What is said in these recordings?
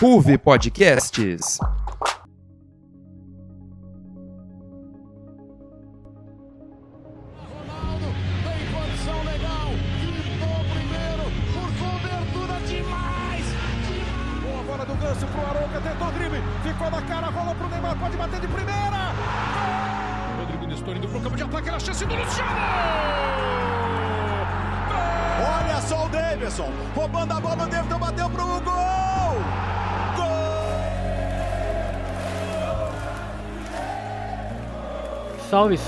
Ruve Podcasts.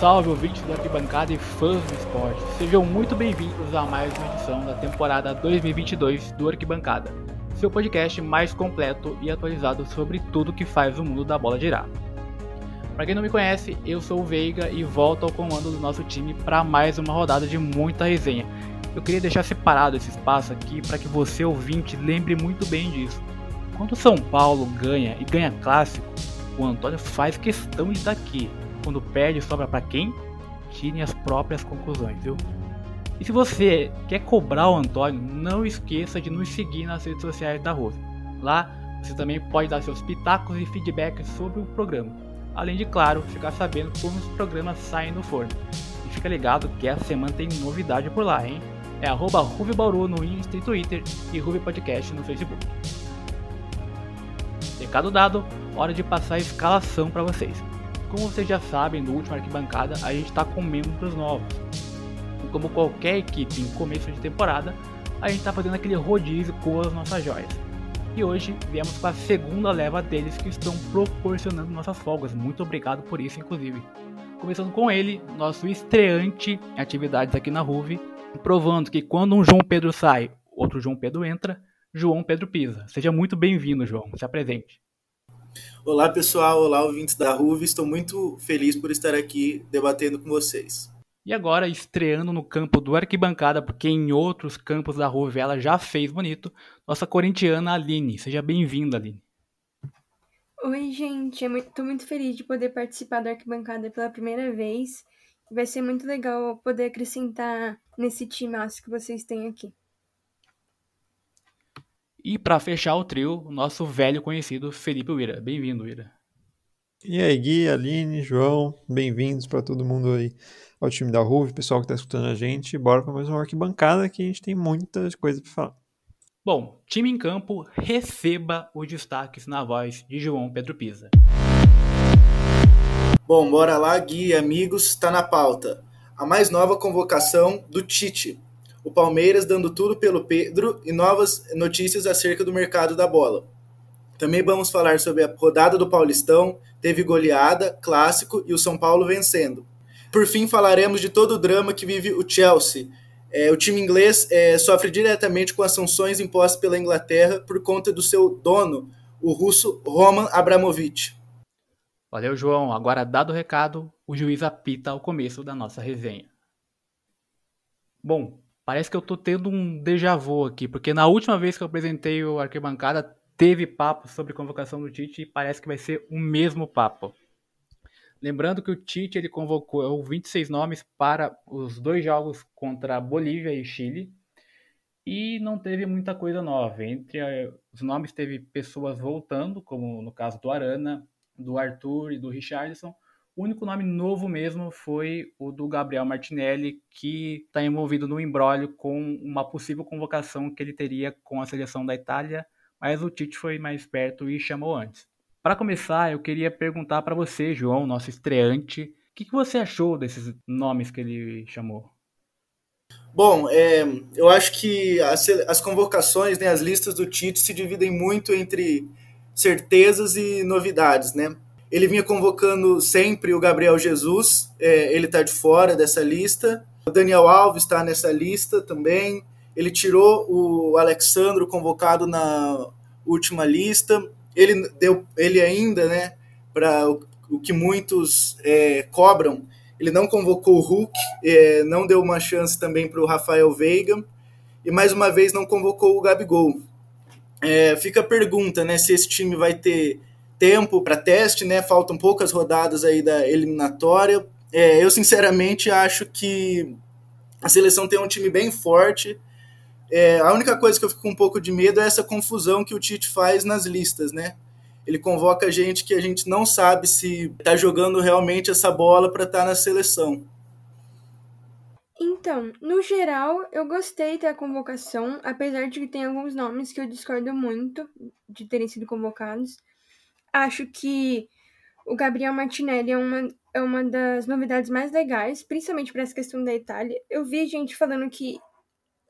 Salve, ouvintes do Arquibancada e fãs do esporte. Sejam muito bem-vindos a mais uma edição da temporada 2022 do Arquibancada, seu podcast mais completo e atualizado sobre tudo que faz o mundo da bola girar. Para quem não me conhece, eu sou o Veiga e volto ao comando do nosso time para mais uma rodada de muita resenha. Eu queria deixar separado esse espaço aqui para que você, ouvinte, lembre muito bem disso. Quando o São Paulo ganha e ganha clássico, o Antônio faz questão de estar aqui quando perde, sobra para quem? Tirem as próprias conclusões, viu? E se você quer cobrar o Antônio, não esqueça de nos seguir nas redes sociais da Rose. Lá você também pode dar seus pitacos e feedbacks sobre o programa. Além de, claro, ficar sabendo como os programas saem do forno. E fica ligado que essa semana tem novidade por lá, hein? É arroba Ruvebauru no Insta e Twitter e Ruve Podcast no Facebook. Recado dado, hora de passar a escalação para vocês. Como vocês já sabem, no último arquibancada a gente está com membros novos. E como qualquer equipe em começo de temporada, a gente está fazendo aquele rodízio com as nossas joias. E hoje viemos com a segunda leva deles que estão proporcionando nossas folgas. Muito obrigado por isso, inclusive. Começando com ele, nosso estreante em atividades aqui na Ruve, provando que quando um João Pedro sai, outro João Pedro entra, João Pedro pisa. Seja muito bem-vindo, João. Se apresente. Olá pessoal, olá ouvintes da RUV, estou muito feliz por estar aqui debatendo com vocês. E agora, estreando no campo do Arquibancada, porque em outros campos da RUV ela já fez bonito, nossa corintiana Aline. Seja bem-vinda, Aline. Oi, gente, estou muito, muito feliz de poder participar do Arquibancada pela primeira vez. Vai ser muito legal poder acrescentar nesse time que vocês têm aqui. E para fechar o trio, o nosso velho conhecido Felipe Uira. Bem-vindo, Uira. E aí, Gui, Aline, João, bem-vindos para todo mundo aí ao time da RUV, pessoal que está escutando a gente. Bora para mais uma arquibancada que a gente tem muitas coisas para falar. Bom, time em campo, receba os destaques na voz de João Pedro Pisa. Bom, bora lá, Gui e amigos, está na pauta. A mais nova convocação do Tite, o Palmeiras dando tudo pelo Pedro e novas notícias acerca do mercado da bola. Também vamos falar sobre a rodada do Paulistão, teve goleada, clássico e o São Paulo vencendo. Por fim, falaremos de todo o drama que vive o Chelsea. É, o time inglês é, sofre diretamente com as sanções impostas pela Inglaterra por conta do seu dono, o russo Roman Abramovich. Valeu, João. Agora, dado o recado, o juiz apita ao começo da nossa resenha. Bom, Parece que eu tô tendo um déjà vu aqui, porque na última vez que eu apresentei o Arquibancada, teve papo sobre convocação do Tite e parece que vai ser o mesmo papo. Lembrando que o Tite ele convocou 26 nomes para os dois jogos contra Bolívia e Chile e não teve muita coisa nova. Entre os nomes teve pessoas voltando, como no caso do Arana, do Arthur e do Richardson, o único nome novo mesmo foi o do Gabriel Martinelli, que está envolvido no embrólio com uma possível convocação que ele teria com a seleção da Itália, mas o Tite foi mais perto e chamou antes. Para começar, eu queria perguntar para você, João, nosso estreante, o que, que, você achou desses nomes que ele chamou? Bom, é, eu acho que as, as convocações, né, as listas do Tite se dividem muito entre certezas e novidades, né? Ele vinha convocando sempre o Gabriel Jesus, é, ele está de fora dessa lista. O Daniel Alves está nessa lista também. Ele tirou o Alexandro convocado na última lista. Ele deu, ele ainda, né, para o, o, que muitos é, cobram, ele não convocou o Hulk, é, não deu uma chance também para o Rafael Veiga e mais uma vez não convocou o Gabigol. É, fica a pergunta, né, se esse time vai ter tempo para teste, né? Faltam poucas rodadas aí da eliminatória. É, eu sinceramente acho que a seleção tem um time bem forte. É, a única coisa que eu fico com um pouco de medo é essa confusão que o Tite faz nas listas, né? Ele convoca gente que a gente não sabe se está jogando realmente essa bola para estar tá na seleção. Então, no geral, eu gostei da convocação, apesar de que tem alguns nomes que eu discordo muito de terem sido convocados. Acho que o Gabriel Martinelli é uma, é uma das novidades mais legais, principalmente para essa questão da Itália. Eu vi gente falando que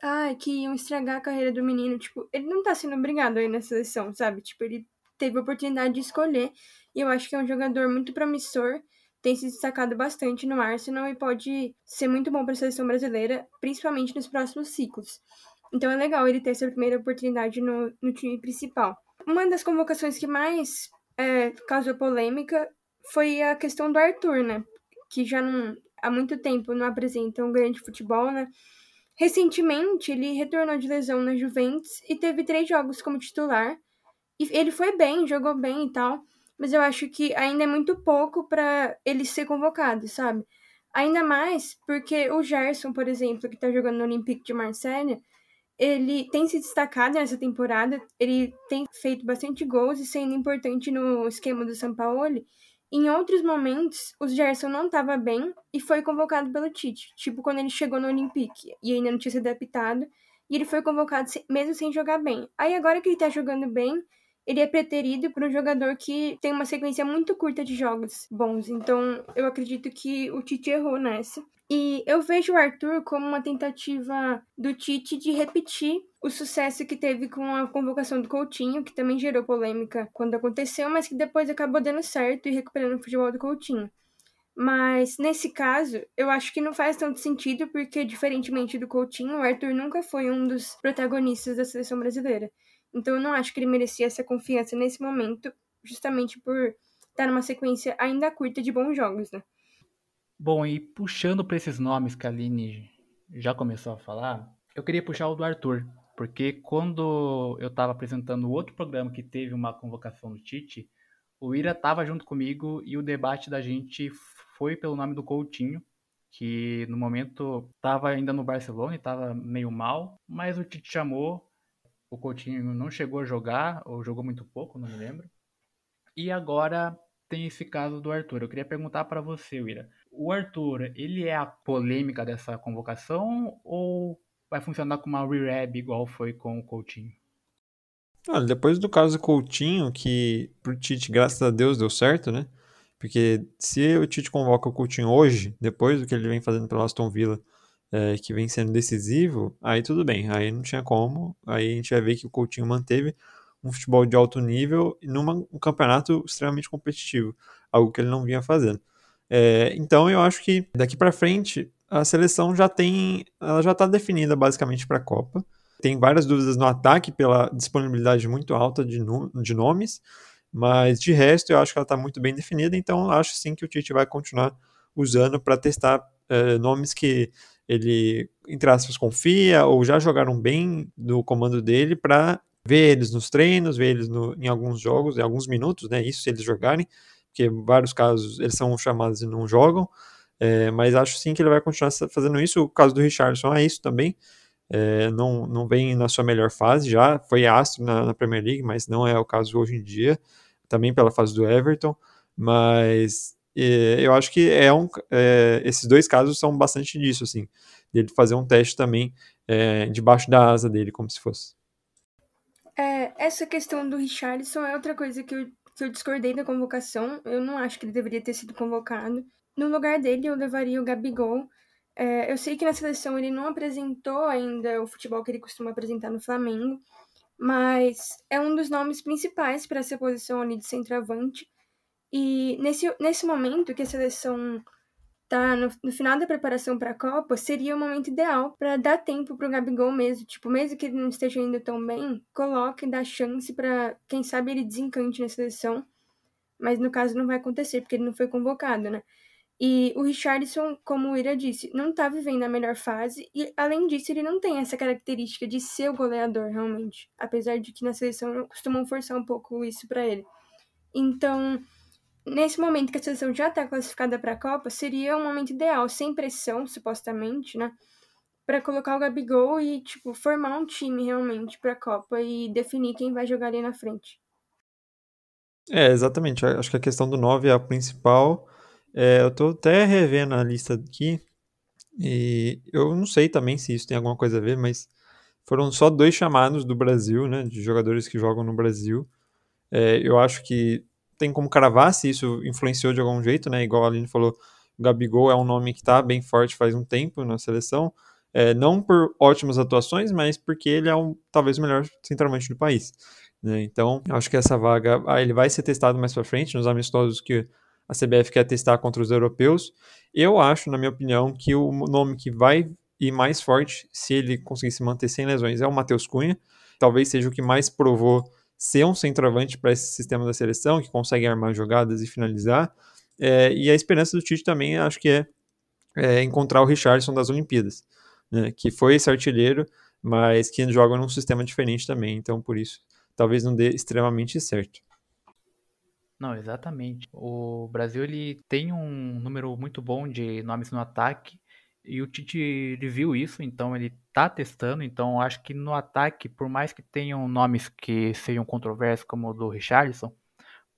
ah, que iam estragar a carreira do menino. Tipo, ele não tá sendo obrigado aí na seleção, sabe? Tipo, ele teve a oportunidade de escolher. E eu acho que é um jogador muito promissor. Tem se destacado bastante no Arsenal e pode ser muito bom para a seleção brasileira, principalmente nos próximos ciclos. Então é legal ele ter essa primeira oportunidade no, no time principal. Uma das convocações que mais é, causou polêmica foi a questão do Arthur, né? Que já não, há muito tempo não apresenta um grande futebol, né? Recentemente, ele retornou de lesão na Juventus e teve três jogos como titular. E ele foi bem, jogou bem e tal, mas eu acho que ainda é muito pouco para ele ser convocado, sabe? Ainda mais porque o Gerson, por exemplo, que tá jogando no Olympique de Marselha, ele tem se destacado nessa temporada, ele tem feito bastante gols e sendo importante no esquema do São Paulo. Em outros momentos, o Gerson não estava bem e foi convocado pelo Tite, tipo quando ele chegou no Olympique e ainda não tinha se adaptado, e ele foi convocado mesmo sem jogar bem. Aí agora que ele tá jogando bem, ele é preterido por um jogador que tem uma sequência muito curta de jogos bons. Então, eu acredito que o Tite errou nessa. E eu vejo o Arthur como uma tentativa do Tite de repetir o sucesso que teve com a convocação do Coutinho, que também gerou polêmica quando aconteceu, mas que depois acabou dando certo e recuperando o futebol do Coutinho. Mas nesse caso, eu acho que não faz tanto sentido, porque diferentemente do Coutinho, o Arthur nunca foi um dos protagonistas da seleção brasileira. Então eu não acho que ele merecia essa confiança nesse momento, justamente por estar numa sequência ainda curta de bons jogos, né? Bom, e puxando para esses nomes que a Aline já começou a falar, eu queria puxar o do Arthur, porque quando eu estava apresentando outro programa que teve uma convocação do Tite, o Ira estava junto comigo e o debate da gente foi pelo nome do Coutinho, que no momento estava ainda no Barcelona e estava meio mal, mas o Tite chamou, o Coutinho não chegou a jogar, ou jogou muito pouco, não me lembro. E agora tem esse caso do Arthur. Eu queria perguntar para você, Ira. O Arthur, ele é a polêmica dessa convocação ou vai funcionar como uma rehab igual foi com o Coutinho? Olha, depois do caso do Coutinho, que pro Tite, graças a Deus, deu certo, né? Porque se o Tite convoca o Coutinho hoje, depois do que ele vem fazendo pelo Aston Villa, é, que vem sendo decisivo, aí tudo bem, aí não tinha como. Aí a gente vai ver que o Coutinho manteve um futebol de alto nível num um campeonato extremamente competitivo, algo que ele não vinha fazendo. É, então eu acho que daqui para frente a seleção já tem, ela já está definida basicamente para a Copa. Tem várias dúvidas no ataque pela disponibilidade muito alta de, de nomes, mas de resto eu acho que ela está muito bem definida, então acho sim que o Tite vai continuar usando para testar é, nomes que ele, entre aspas, confia ou já jogaram bem no comando dele para ver eles nos treinos, ver eles no, em alguns jogos, em alguns minutos, né? Isso se eles jogarem, porque em vários casos eles são chamados e não jogam. É, mas acho sim que ele vai continuar fazendo isso. O caso do Richardson é isso também. É, não, não vem na sua melhor fase, já foi astro na, na, Premier League, mas não é o caso hoje em dia, também pela fase do Everton. Mas é, eu acho que é um, é, esses dois casos são bastante disso, assim, dele fazer um teste também é, debaixo da asa dele, como se fosse. É, essa questão do Richardson é outra coisa que eu, que eu discordei da convocação. Eu não acho que ele deveria ter sido convocado. No lugar dele, eu levaria o Gabigol. É, eu sei que na seleção ele não apresentou ainda o futebol que ele costuma apresentar no Flamengo, mas é um dos nomes principais para essa posição ali de centroavante. E nesse, nesse momento que a seleção tá no, no final da preparação para a Copa, seria o momento ideal para dar tempo para o Gabigol mesmo. Tipo, mesmo que ele não esteja indo tão bem, coloque, dá chance para, quem sabe, ele desencante na seleção. Mas no caso não vai acontecer, porque ele não foi convocado, né? E o Richardson, como o Ira disse, não está vivendo a melhor fase e, além disso, ele não tem essa característica de ser o goleador, realmente. Apesar de que na seleção costumam forçar um pouco isso para ele. Então, nesse momento que a seleção já está classificada para a Copa, seria um momento ideal, sem pressão, supostamente, né? para colocar o Gabigol e tipo formar um time realmente para a Copa e definir quem vai jogar ali na frente. É, exatamente. Acho que a questão do 9 é a principal. É, eu tô até revendo a lista aqui e eu não sei também se isso tem alguma coisa a ver, mas foram só dois chamados do Brasil, né, de jogadores que jogam no Brasil. É, eu acho que tem como cravar se isso influenciou de algum jeito, né? Igual a Aline falou, Gabigol é um nome que está bem forte faz um tempo na seleção. É, não por ótimas atuações, mas porque ele é um, talvez o melhor centralmente do país. Né? Então, acho que essa vaga ah, ele vai ser testado mais para frente nos amistosos que a CBF quer testar contra os europeus. Eu acho, na minha opinião, que o nome que vai ir mais forte, se ele conseguir se manter sem lesões, é o Matheus Cunha. Talvez seja o que mais provou ser um centroavante para esse sistema da seleção, que consegue armar jogadas e finalizar. É, e a esperança do Tite também, acho que é, é encontrar o Richardson das Olimpíadas, né, que foi esse artilheiro, mas que joga num sistema diferente também. Então, por isso, talvez não dê extremamente certo. Não, exatamente. O Brasil ele tem um número muito bom de nomes no ataque e o Tite ele viu isso, então ele tá testando. Então acho que no ataque, por mais que tenham nomes que sejam controversos, como o do Richardson,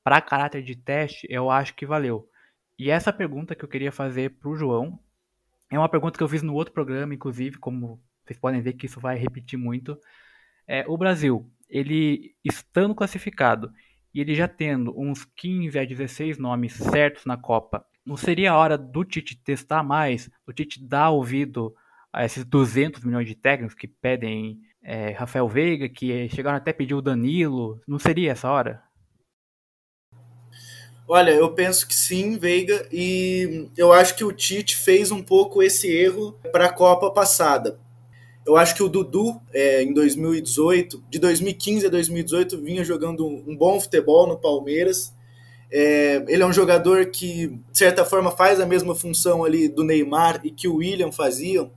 para caráter de teste, eu acho que valeu. E essa pergunta que eu queria fazer pro João é uma pergunta que eu fiz no outro programa, inclusive, como vocês podem ver que isso vai repetir muito. É, o Brasil, ele estando classificado e ele já tendo uns 15 a 16 nomes certos na Copa, não seria a hora do Tite testar mais, do Tite dar ouvido a esses 200 milhões de técnicos que pedem é, Rafael Veiga, que chegaram até pedir o Danilo? Não seria essa hora? Olha, eu penso que sim, Veiga, e eu acho que o Tite fez um pouco esse erro para a Copa passada. Eu acho que o Dudu, é, em 2018, de 2015 a 2018, vinha jogando um bom futebol no Palmeiras. É, ele é um jogador que, de certa forma, faz a mesma função ali do Neymar e que o William faziam,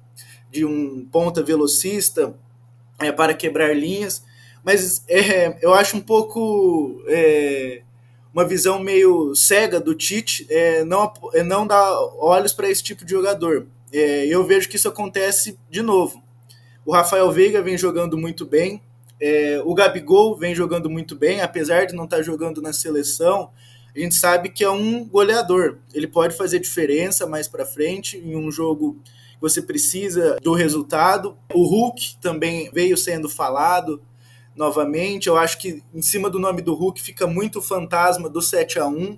de um ponta velocista é, para quebrar linhas. Mas é, eu acho um pouco é, uma visão meio cega do Tite é, não, é, não dar olhos para esse tipo de jogador. eu vejo que isso acontece de novo o Rafael Veiga vem jogando muito bem. O Gabigol vem jogando muito bem, apesar de não estar tá jogando na seleção. A gente sabe que é um goleador. Ele pode fazer diferença mais para frente em um jogo que você precisa do resultado. O Hulk também veio sendo falado novamente. Eu acho que em cima do nome do Hulk fica muito o fantasma do 7 a 1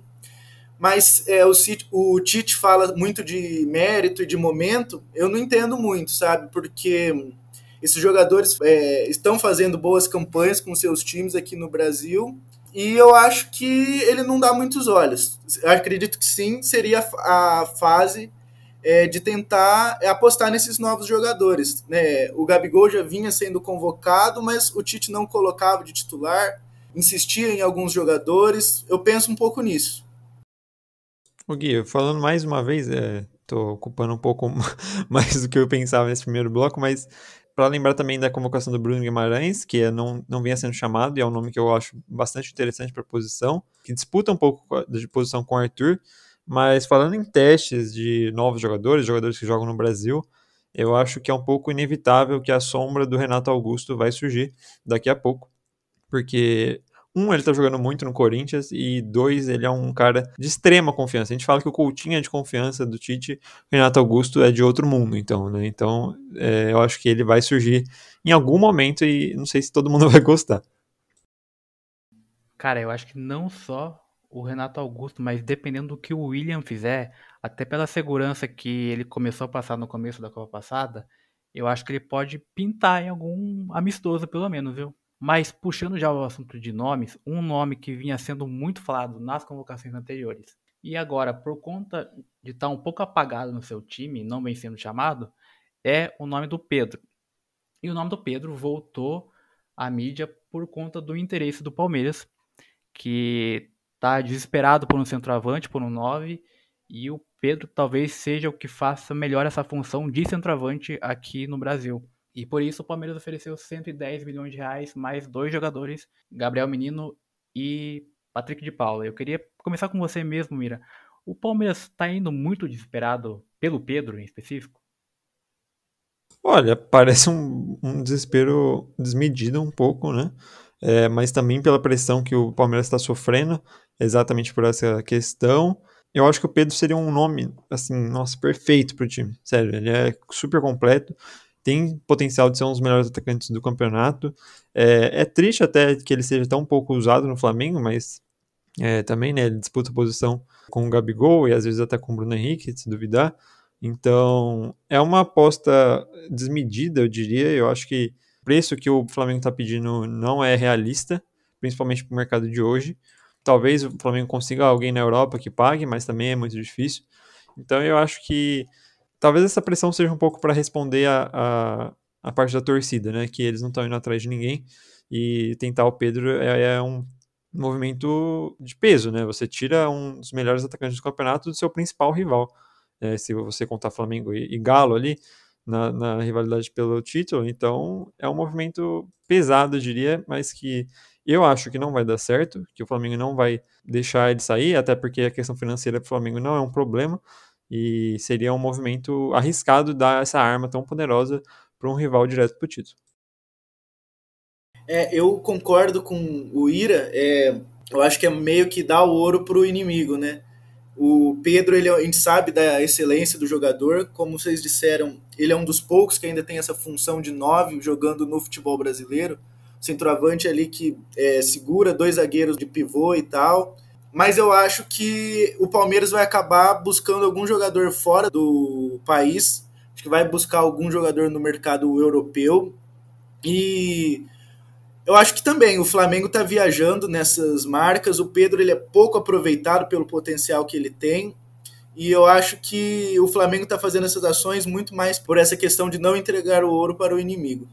mas é, o, o Tite fala muito de mérito e de momento, eu não entendo muito, sabe? Porque esses jogadores é, estão fazendo boas campanhas com seus times aqui no Brasil e eu acho que ele não dá muitos olhos. Eu acredito que sim, seria a fase é, de tentar é, apostar nesses novos jogadores. Né? O Gabigol já vinha sendo convocado, mas o Tite não colocava de titular, insistia em alguns jogadores. Eu penso um pouco nisso. O Gui, falando mais uma vez, estou ocupando um pouco mais do que eu pensava nesse primeiro bloco, mas para lembrar também da convocação do Bruno Guimarães, que é, não, não vinha sendo chamado, e é um nome que eu acho bastante interessante para a posição, que disputa um pouco de posição com o Arthur. Mas falando em testes de novos jogadores, jogadores que jogam no Brasil, eu acho que é um pouco inevitável que a sombra do Renato Augusto vai surgir daqui a pouco. Porque um, ele tá jogando muito no Corinthians, e dois, ele é um cara de extrema confiança. A gente fala que o Coutinho é de confiança do Tite, Renato Augusto é de outro mundo, então, né? Então, é, eu acho que ele vai surgir em algum momento e não sei se todo mundo vai gostar. Cara, eu acho que não só o Renato Augusto, mas dependendo do que o William fizer, até pela segurança que ele começou a passar no começo da Copa passada, eu acho que ele pode pintar em algum amistoso, pelo menos, viu? Mas puxando já o assunto de nomes, um nome que vinha sendo muito falado nas convocações anteriores e agora, por conta de estar um pouco apagado no seu time, não vem sendo chamado, é o nome do Pedro. E o nome do Pedro voltou à mídia por conta do interesse do Palmeiras, que está desesperado por um centroavante, por um 9, e o Pedro talvez seja o que faça melhor essa função de centroavante aqui no Brasil. E por isso o Palmeiras ofereceu 110 milhões de reais mais dois jogadores, Gabriel Menino e Patrick de Paula. Eu queria começar com você mesmo, Mira. O Palmeiras está indo muito desesperado pelo Pedro em específico? Olha, parece um, um desespero desmedido um pouco, né? É, mas também pela pressão que o Palmeiras está sofrendo, exatamente por essa questão. Eu acho que o Pedro seria um nome, assim, nossa, perfeito para o time. Sério, ele é super completo, tem potencial de ser um dos melhores atacantes do campeonato. É, é triste até que ele seja tão pouco usado no Flamengo, mas é, também, né, ele disputa posição com o Gabigol e às vezes até com o Bruno Henrique, se duvidar. Então, é uma aposta desmedida, eu diria. Eu acho que o preço que o Flamengo está pedindo não é realista, principalmente para o mercado de hoje. Talvez o Flamengo consiga alguém na Europa que pague, mas também é muito difícil. Então, eu acho que talvez essa pressão seja um pouco para responder a, a, a, parte da torcida, né? Que eles não estão indo atrás de ninguém. E tentar o Pedro é, é um movimento de peso, né? Você tira um dos melhores atacantes do campeonato do seu principal rival é, se você contar Flamengo e, e Galo ali, na, na, rivalidade pelo título. Então é um movimento pesado, eu diria, mas que eu acho que não vai dar certo, que o Flamengo não vai deixar ele sair, até porque a questão financeira para o Flamengo não é um problema. E seria um movimento arriscado dar essa arma tão poderosa para um rival direto para o título. É, eu concordo com o Ira. É, eu acho que é meio que dar o ouro para o inimigo, né? O Pedro, ele, a gente sabe da excelência do jogador, como vocês disseram, ele é um dos poucos que ainda tem essa função de nove jogando no futebol brasileiro. Centroavante ali que é, segura dois zagueiros de pivô e tal. Mas eu acho que o Palmeiras vai acabar buscando algum jogador fora do país. Acho que vai buscar algum jogador no mercado europeu. E eu acho que também o Flamengo está viajando nessas marcas. O Pedro ele é pouco aproveitado pelo potencial que ele tem. E eu acho que o Flamengo está fazendo essas ações muito mais por essa questão de não entregar o ouro para o inimigo.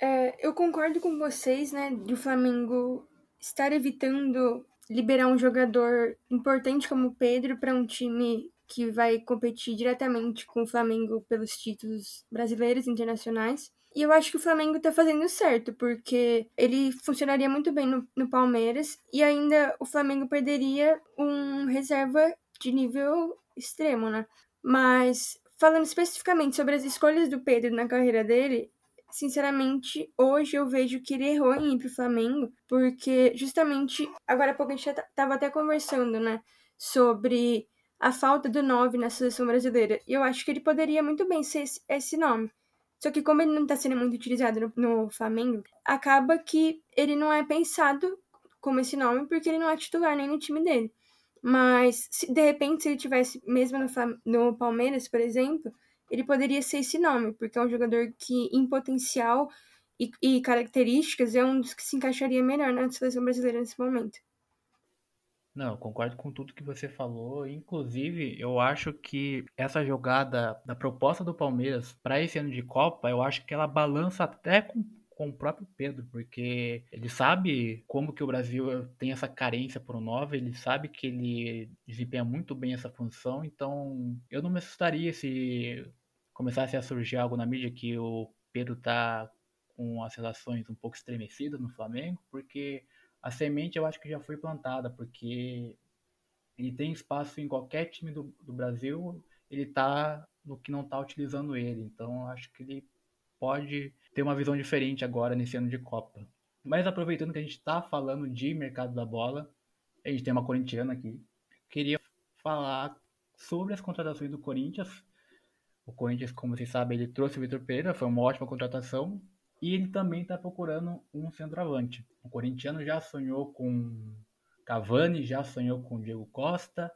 É, eu concordo com vocês, né, de o Flamengo estar evitando liberar um jogador importante como Pedro para um time que vai competir diretamente com o Flamengo pelos títulos brasileiros e internacionais. E eu acho que o Flamengo tá fazendo certo, porque ele funcionaria muito bem no, no Palmeiras e ainda o Flamengo perderia um reserva de nível extremo, né? Mas falando especificamente sobre as escolhas do Pedro na carreira dele, sinceramente, hoje eu vejo que ele errou em ir pro Flamengo, porque justamente agora há pouco a gente tava até conversando, né, sobre a falta do 9 na seleção brasileira. E eu acho que ele poderia muito bem ser esse, esse nome. Só que como ele não está sendo muito utilizado no, no, Flamengo, acaba que ele não é pensado como esse nome porque ele não é titular nem no time dele. Mas se, de repente se ele tivesse mesmo no, no Palmeiras, por exemplo, ele poderia ser esse nome, porque é um jogador que em potencial e, e características é um dos que se encaixaria melhor na seleção brasileira nesse momento. Não, concordo com tudo que você falou. Inclusive, eu acho que essa jogada da proposta do Palmeiras para esse ano de Copa, eu acho que ela balança até com, com o próprio Pedro, porque ele sabe como que o Brasil tem essa carência por um 9, ele sabe que ele desempenha muito bem essa função, então eu não me assustaria se começasse a surgir algo na mídia que o Pedro tá com as relações um pouco estremecidas no Flamengo, porque a semente eu acho que já foi plantada, porque ele tem espaço em qualquer time do, do Brasil, ele tá no que não está utilizando ele. Então acho que ele pode ter uma visão diferente agora nesse ano de Copa. Mas aproveitando que a gente está falando de mercado da bola, a gente tem uma corintiana aqui. Queria falar sobre as contratações do Corinthians. O Corinthians, como vocês sabem, ele trouxe o Vitor Pereira, foi uma ótima contratação. E ele também está procurando um centroavante. O corintiano já sonhou com Cavani, já sonhou com Diego Costa,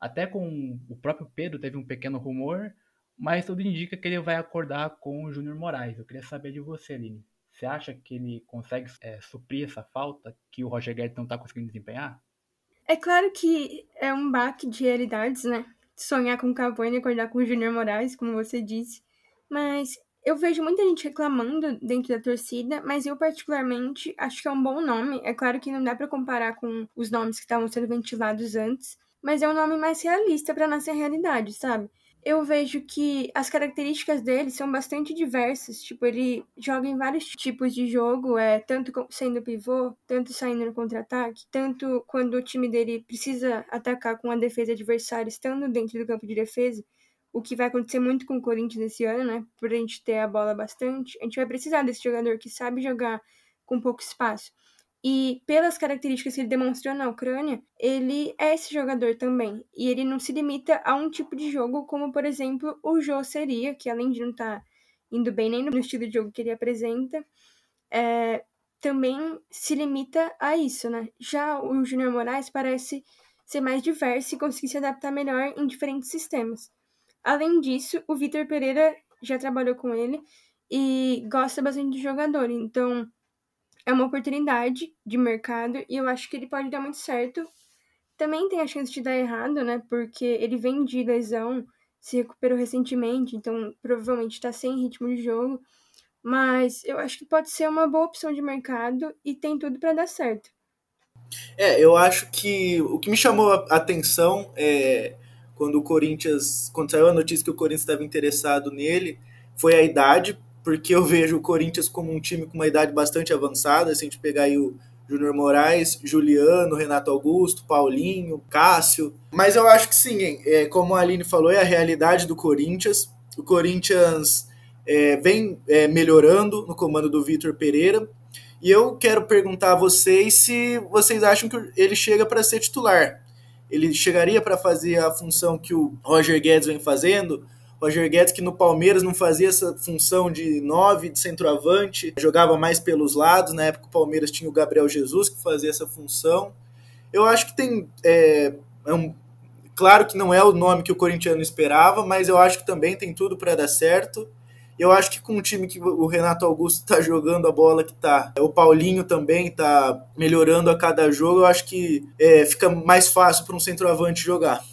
até com o próprio Pedro teve um pequeno rumor, mas tudo indica que ele vai acordar com o Júnior Moraes. Eu queria saber de você, Aline. Você acha que ele consegue é, suprir essa falta que o Roger Guedes não está conseguindo desempenhar? É claro que é um baque de realidades, né? Sonhar com o Cavani e acordar com o Júnior Moraes, como você disse. Mas eu vejo muita gente reclamando dentro da torcida, mas eu particularmente acho que é um bom nome. É claro que não dá para comparar com os nomes que estavam sendo ventilados antes, mas é um nome mais realista para nossa realidade, sabe? Eu vejo que as características dele são bastante diversas. Tipo, ele joga em vários tipos de jogo, é tanto sendo pivô, tanto saindo no contra-ataque, tanto quando o time dele precisa atacar com a defesa adversária estando dentro do campo de defesa o que vai acontecer muito com o Corinthians esse ano, né? Por a gente ter a bola bastante, a gente vai precisar desse jogador que sabe jogar com pouco espaço. E pelas características que ele demonstrou na Ucrânia, ele é esse jogador também. E ele não se limita a um tipo de jogo, como por exemplo o Jô seria, que além de não estar tá indo bem nem no estilo de jogo que ele apresenta, é, também se limita a isso, né? Já o Júnior Moraes parece ser mais diverso e conseguir se adaptar melhor em diferentes sistemas. Além disso, o Vitor Pereira já trabalhou com ele e gosta bastante do jogador, então é uma oportunidade de mercado e eu acho que ele pode dar muito certo. Também tem a chance de dar errado, né? Porque ele vem de lesão, se recuperou recentemente, então provavelmente está sem ritmo de jogo. Mas eu acho que pode ser uma boa opção de mercado e tem tudo para dar certo. É, eu acho que o que me chamou a atenção é quando o Corinthians, quando saiu a notícia que o Corinthians estava interessado nele, foi a idade, porque eu vejo o Corinthians como um time com uma idade bastante avançada, se a gente pegar aí o Júnior Moraes, Juliano, Renato Augusto, Paulinho, Cássio. Mas eu acho que sim, é, como a Aline falou, é a realidade do Corinthians. O Corinthians é, vem é, melhorando no comando do Vitor Pereira. E eu quero perguntar a vocês se vocês acham que ele chega para ser titular. Ele chegaria para fazer a função que o Roger Guedes vem fazendo. Roger Guedes, que no Palmeiras não fazia essa função de nove, de centroavante, jogava mais pelos lados. Na época, o Palmeiras tinha o Gabriel Jesus, que fazia essa função. Eu acho que tem. É, é um, claro que não é o nome que o corintiano esperava, mas eu acho que também tem tudo para dar certo. Eu acho que com o time que o Renato Augusto está jogando a bola que tá, o Paulinho também está melhorando a cada jogo, eu acho que é, fica mais fácil para um centroavante jogar.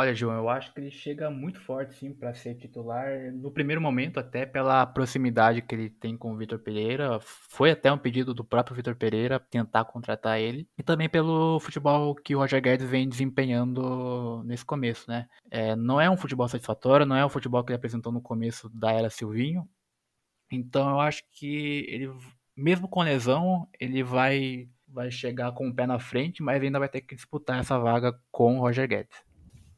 Olha, João, eu acho que ele chega muito forte, sim, para ser titular. No primeiro momento, até pela proximidade que ele tem com o Vitor Pereira. Foi até um pedido do próprio Vitor Pereira tentar contratar ele. E também pelo futebol que o Roger Guedes vem desempenhando nesse começo, né? É, não é um futebol satisfatório, não é o futebol que ele apresentou no começo da era Silvinho. Então eu acho que ele, mesmo com lesão, ele vai, vai chegar com o pé na frente, mas ainda vai ter que disputar essa vaga com o Roger Guedes.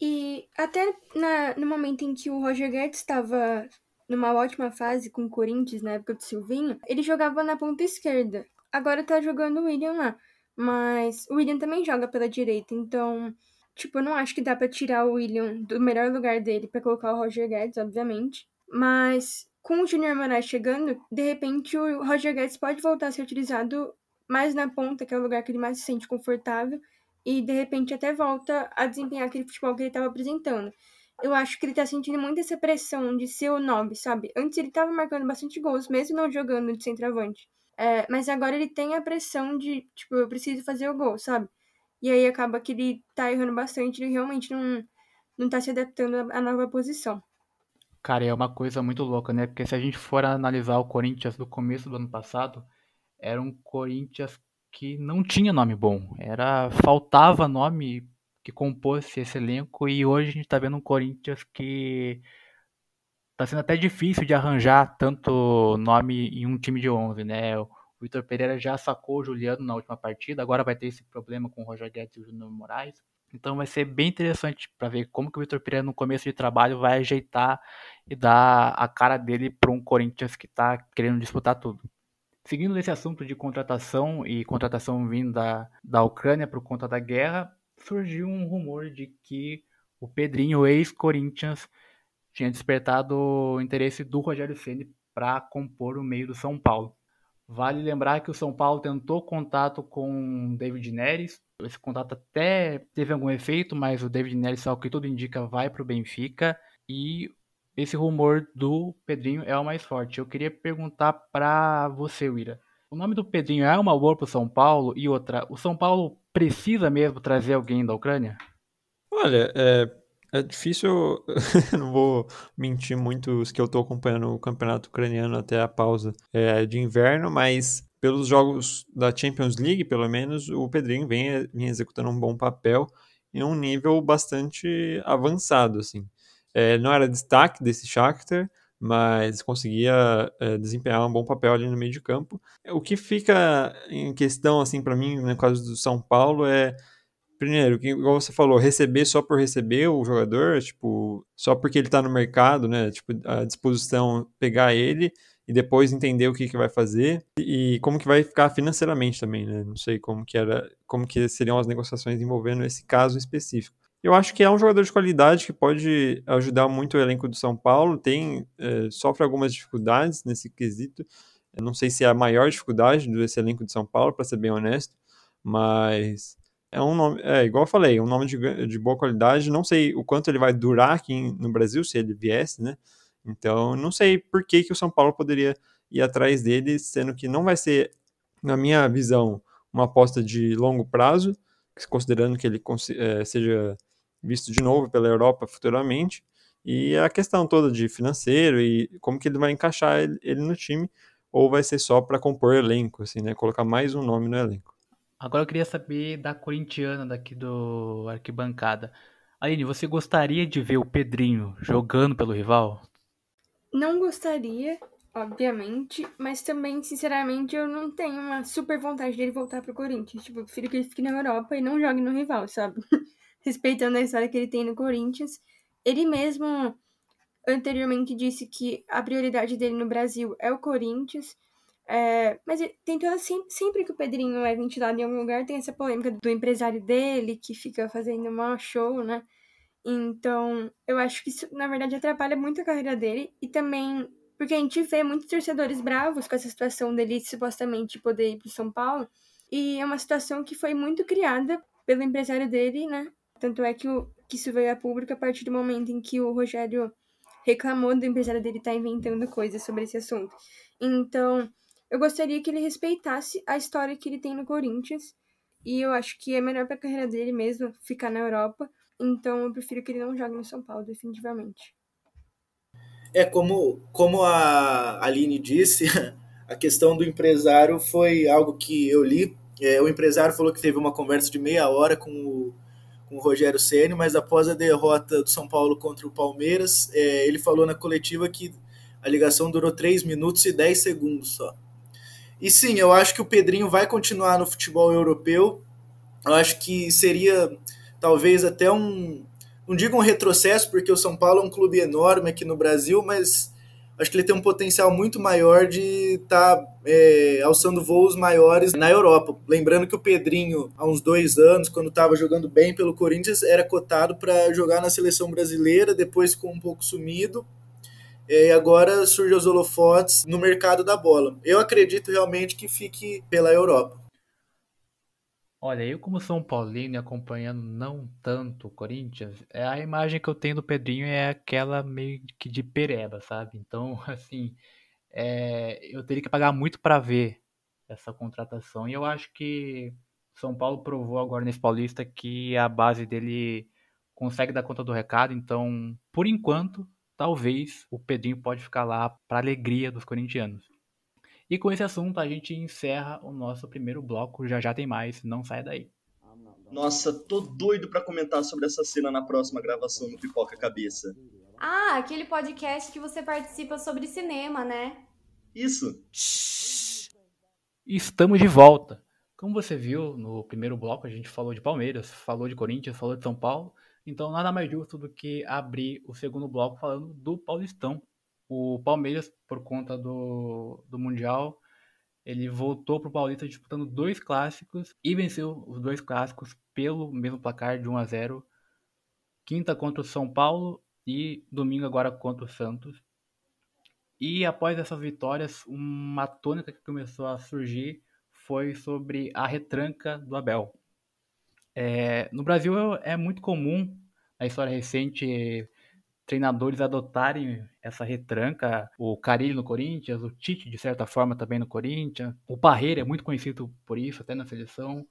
E até na, no momento em que o Roger Guedes estava numa ótima fase com o Corinthians, na época do Silvinho, ele jogava na ponta esquerda. Agora tá jogando o William lá. Mas o William também joga pela direita, então, tipo, eu não acho que dá para tirar o William do melhor lugar dele para colocar o Roger Guedes, obviamente. Mas com o Junior Moraes chegando, de repente o Roger Guedes pode voltar a ser utilizado mais na ponta, que é o lugar que ele mais se sente confortável, e de repente até volta a desempenhar aquele futebol que ele estava apresentando. Eu acho que ele tá sentindo muito essa pressão de ser o nobre, sabe? Antes ele estava marcando bastante gols, mesmo não jogando de centroavante. É, mas agora ele tem a pressão de, tipo, eu preciso fazer o gol, sabe? E aí acaba que ele tá errando bastante, ele realmente não, não tá se adaptando à nova posição. Cara, é uma coisa muito louca, né? Porque se a gente for analisar o Corinthians do começo do ano passado, era um Corinthians que não tinha nome bom. Era faltava nome que compôs esse elenco e hoje a gente está vendo um Corinthians que está sendo até difícil de arranjar tanto nome em um time de 11, né? O Vitor Pereira já sacou o Juliano na última partida, agora vai ter esse problema com o Roger Guedes e o Júnior Moraes. Então vai ser bem interessante para ver como que o Vitor Pereira no começo de trabalho vai ajeitar e dar a cara dele para um Corinthians que está querendo disputar tudo. Seguindo esse assunto de contratação e contratação vinda da Ucrânia por conta da guerra, surgiu um rumor de que o Pedrinho, ex-Corinthians, tinha despertado o interesse do Rogério Ceni para compor o meio do São Paulo. Vale lembrar que o São Paulo tentou contato com David Neres. Esse contato até teve algum efeito, mas o David Neres, ao que tudo indica, vai para o Benfica. E esse rumor do Pedrinho é o mais forte. Eu queria perguntar para você, Wira. O nome do Pedrinho é uma boa para o São Paulo? E outra, o São Paulo precisa mesmo trazer alguém da Ucrânia? Olha, é, é difícil, não vou mentir muito os que eu estou acompanhando o campeonato ucraniano até a pausa é, de inverno, mas pelos jogos da Champions League, pelo menos, o Pedrinho vem, vem executando um bom papel em um nível bastante avançado, assim. É, não era destaque desse Shakhtar, mas conseguia é, desempenhar um bom papel ali no meio de campo. O que fica em questão, assim, para mim, no caso do São Paulo, é primeiro, que, igual você falou, receber só por receber o jogador, tipo, só porque ele tá no mercado, né? Tipo, a disposição pegar ele e depois entender o que, que vai fazer e, e como que vai ficar financeiramente também, né? Não sei como que era, como que seriam as negociações envolvendo esse caso específico. Eu acho que é um jogador de qualidade que pode ajudar muito o elenco do São Paulo. Tem é, sofre algumas dificuldades nesse quesito. Eu não sei se é a maior dificuldade desse elenco de São Paulo, para ser bem honesto, mas é um nome, é igual eu falei, um nome de, de boa qualidade. Não sei o quanto ele vai durar aqui no Brasil se ele viesse, né? Então, não sei por que, que o São Paulo poderia ir atrás dele, sendo que não vai ser, na minha visão, uma aposta de longo prazo, considerando que ele é, seja visto de novo pela Europa futuramente, e a questão toda de financeiro e como que ele vai encaixar ele no time, ou vai ser só para compor elenco, assim, né? Colocar mais um nome no elenco. Agora eu queria saber da corintiana daqui do arquibancada. Aline, você gostaria de ver o Pedrinho jogando pelo rival? Não gostaria, obviamente, mas também, sinceramente, eu não tenho uma super vontade dele voltar pro Corinthians. Tipo, eu prefiro que ele fique na Europa e não jogue no rival, sabe? Respeitando a história que ele tem no Corinthians. Ele mesmo anteriormente disse que a prioridade dele no Brasil é o Corinthians. É, mas tem toda sempre, sempre que o Pedrinho é ventilado em algum lugar, tem essa polêmica do empresário dele que fica fazendo um show, né? Então, eu acho que isso, na verdade, atrapalha muito a carreira dele e também porque a gente vê muitos torcedores bravos com essa situação dele supostamente poder ir para São Paulo. E é uma situação que foi muito criada pelo empresário dele, né? Tanto é que, o, que isso veio a público a partir do momento em que o Rogério reclamou do empresário dele estar tá inventando coisas sobre esse assunto. Então, eu gostaria que ele respeitasse a história que ele tem no Corinthians. E eu acho que é melhor para a carreira dele mesmo ficar na Europa. Então, eu prefiro que ele não jogue no São Paulo, definitivamente. É, como, como a Aline disse, a questão do empresário foi algo que eu li. É, o empresário falou que teve uma conversa de meia hora com o, com o Rogério Ceni, mas após a derrota do São Paulo contra o Palmeiras, é, ele falou na coletiva que a ligação durou 3 minutos e 10 segundos só. E sim, eu acho que o Pedrinho vai continuar no futebol europeu. Eu acho que seria talvez até um, não digo um retrocesso, porque o São Paulo é um clube enorme aqui no Brasil, mas acho que ele tem um potencial muito maior de estar tá, é, alçando voos maiores na Europa. Lembrando que o Pedrinho, há uns dois anos, quando estava jogando bem pelo Corinthians, era cotado para jogar na seleção brasileira, depois ficou um pouco sumido. É, e agora surge os holofotes no mercado da bola. Eu acredito realmente que fique pela Europa. Olha, eu como São Paulino e acompanhando não tanto o Corinthians, é a imagem que eu tenho do Pedrinho é aquela meio que de pereba, sabe? Então, assim, é, eu teria que pagar muito para ver essa contratação. E eu acho que São Paulo provou agora nesse Paulista que a base dele consegue dar conta do recado. Então, por enquanto, talvez o Pedrinho pode ficar lá para alegria dos corintianos. E com esse assunto a gente encerra o nosso primeiro bloco. Já já tem mais, não sai daí. Nossa, tô doido para comentar sobre essa cena na próxima gravação no Pipoca Cabeça. Ah, aquele podcast que você participa sobre cinema, né? Isso. Estamos de volta. Como você viu no primeiro bloco, a gente falou de Palmeiras, falou de Corinthians, falou de São Paulo. Então, nada mais justo do que abrir o segundo bloco falando do Paulistão, o Palmeiras, por conta do, do Mundial, ele voltou para o Paulista disputando dois clássicos e venceu os dois clássicos pelo mesmo placar de 1 a 0. Quinta contra o São Paulo e domingo agora contra o Santos. E após essas vitórias, uma tônica que começou a surgir foi sobre a retranca do Abel. É, no Brasil é muito comum, na história recente, treinadores adotarem essa retranca. O Carilho no Corinthians, o Tite, de certa forma, também no Corinthians. O Parreira é muito conhecido por isso, até na seleção.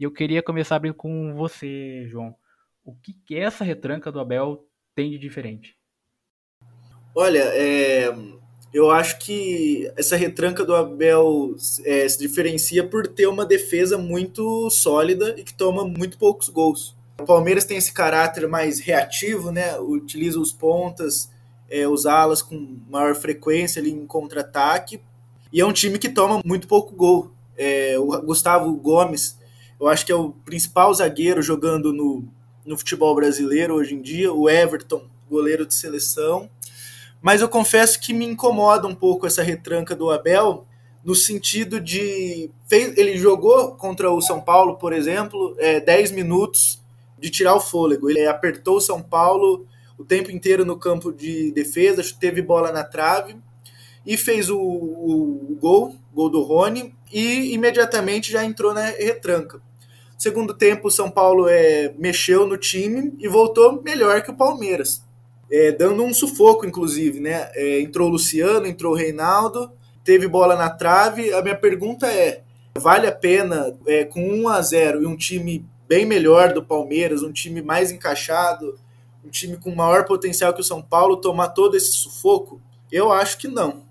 E eu queria começar abrir com você, João. O que, que essa retranca do Abel tem de diferente? Olha, é, eu acho que essa retranca do Abel é, se diferencia por ter uma defesa muito sólida e que toma muito poucos gols. O Palmeiras tem esse caráter mais reativo, né? Utiliza os pontas, é, os alas com maior frequência ali em contra-ataque. E é um time que toma muito pouco gol. É, o Gustavo Gomes, eu acho que é o principal zagueiro jogando no, no futebol brasileiro hoje em dia, o Everton, goleiro de seleção. Mas eu confesso que me incomoda um pouco essa retranca do Abel, no sentido de. Fez, ele jogou contra o São Paulo, por exemplo, é, 10 minutos de tirar o fôlego. Ele apertou o São Paulo o tempo inteiro no campo de defesa, teve bola na trave e fez o, o, o gol, gol do Rony, e imediatamente já entrou na retranca. Segundo tempo, o São Paulo é, mexeu no time e voltou melhor que o Palmeiras, é, dando um sufoco, inclusive. Né? É, entrou o Luciano, entrou o Reinaldo, teve bola na trave. A minha pergunta é: vale a pena, é, com 1 a 0 e um time bem melhor do Palmeiras, um time mais encaixado, um time com maior potencial que o São Paulo, tomar todo esse sufoco? Eu acho que não.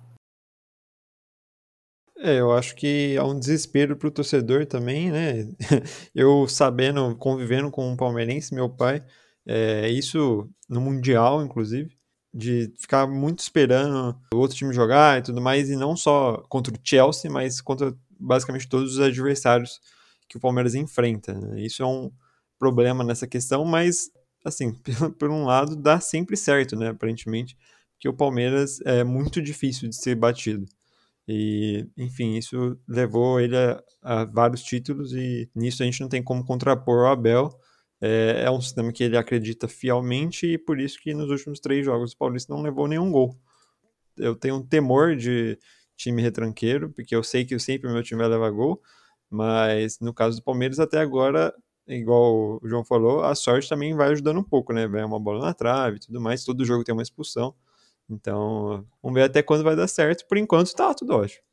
É, eu acho que há um desespero para o torcedor também, né? Eu sabendo, convivendo com um palmeirense, meu pai, é, isso no Mundial, inclusive, de ficar muito esperando o outro time jogar e tudo mais, e não só contra o Chelsea, mas contra basicamente todos os adversários que o Palmeiras enfrenta. Né? Isso é um problema nessa questão, mas, assim, por um lado, dá sempre certo, né? Aparentemente, que o Palmeiras é muito difícil de ser batido. E, enfim, isso levou ele a, a, vários títulos e nisso a gente não tem como contrapor o Abel. É, é, um sistema que ele acredita fielmente e por isso que nos últimos três jogos o Paulista não levou nenhum gol. Eu tenho um temor de time retranqueiro, porque eu sei que sempre o meu time vai levar gol, mas no caso do Palmeiras até agora, igual o João falou, a sorte também vai ajudando um pouco, né? Vai uma bola na trave e tudo mais, todo jogo tem uma expulsão. Então, vamos ver até quando vai dar certo. Por enquanto, tá tudo ótimo.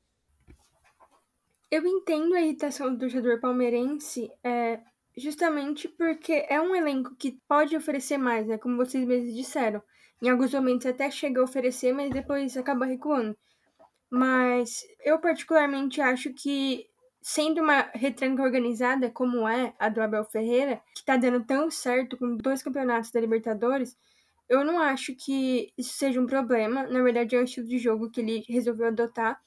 Eu entendo a irritação do torcedor palmeirense, é, justamente porque é um elenco que pode oferecer mais, né? Como vocês mesmos disseram. Em alguns momentos até chega a oferecer, mas depois acaba recuando. Mas eu particularmente acho que, sendo uma retranca organizada como é a do Abel Ferreira, que tá dando tão certo com dois campeonatos da Libertadores, eu não acho que isso seja um problema. Na verdade, é um estilo de jogo que ele resolveu adotar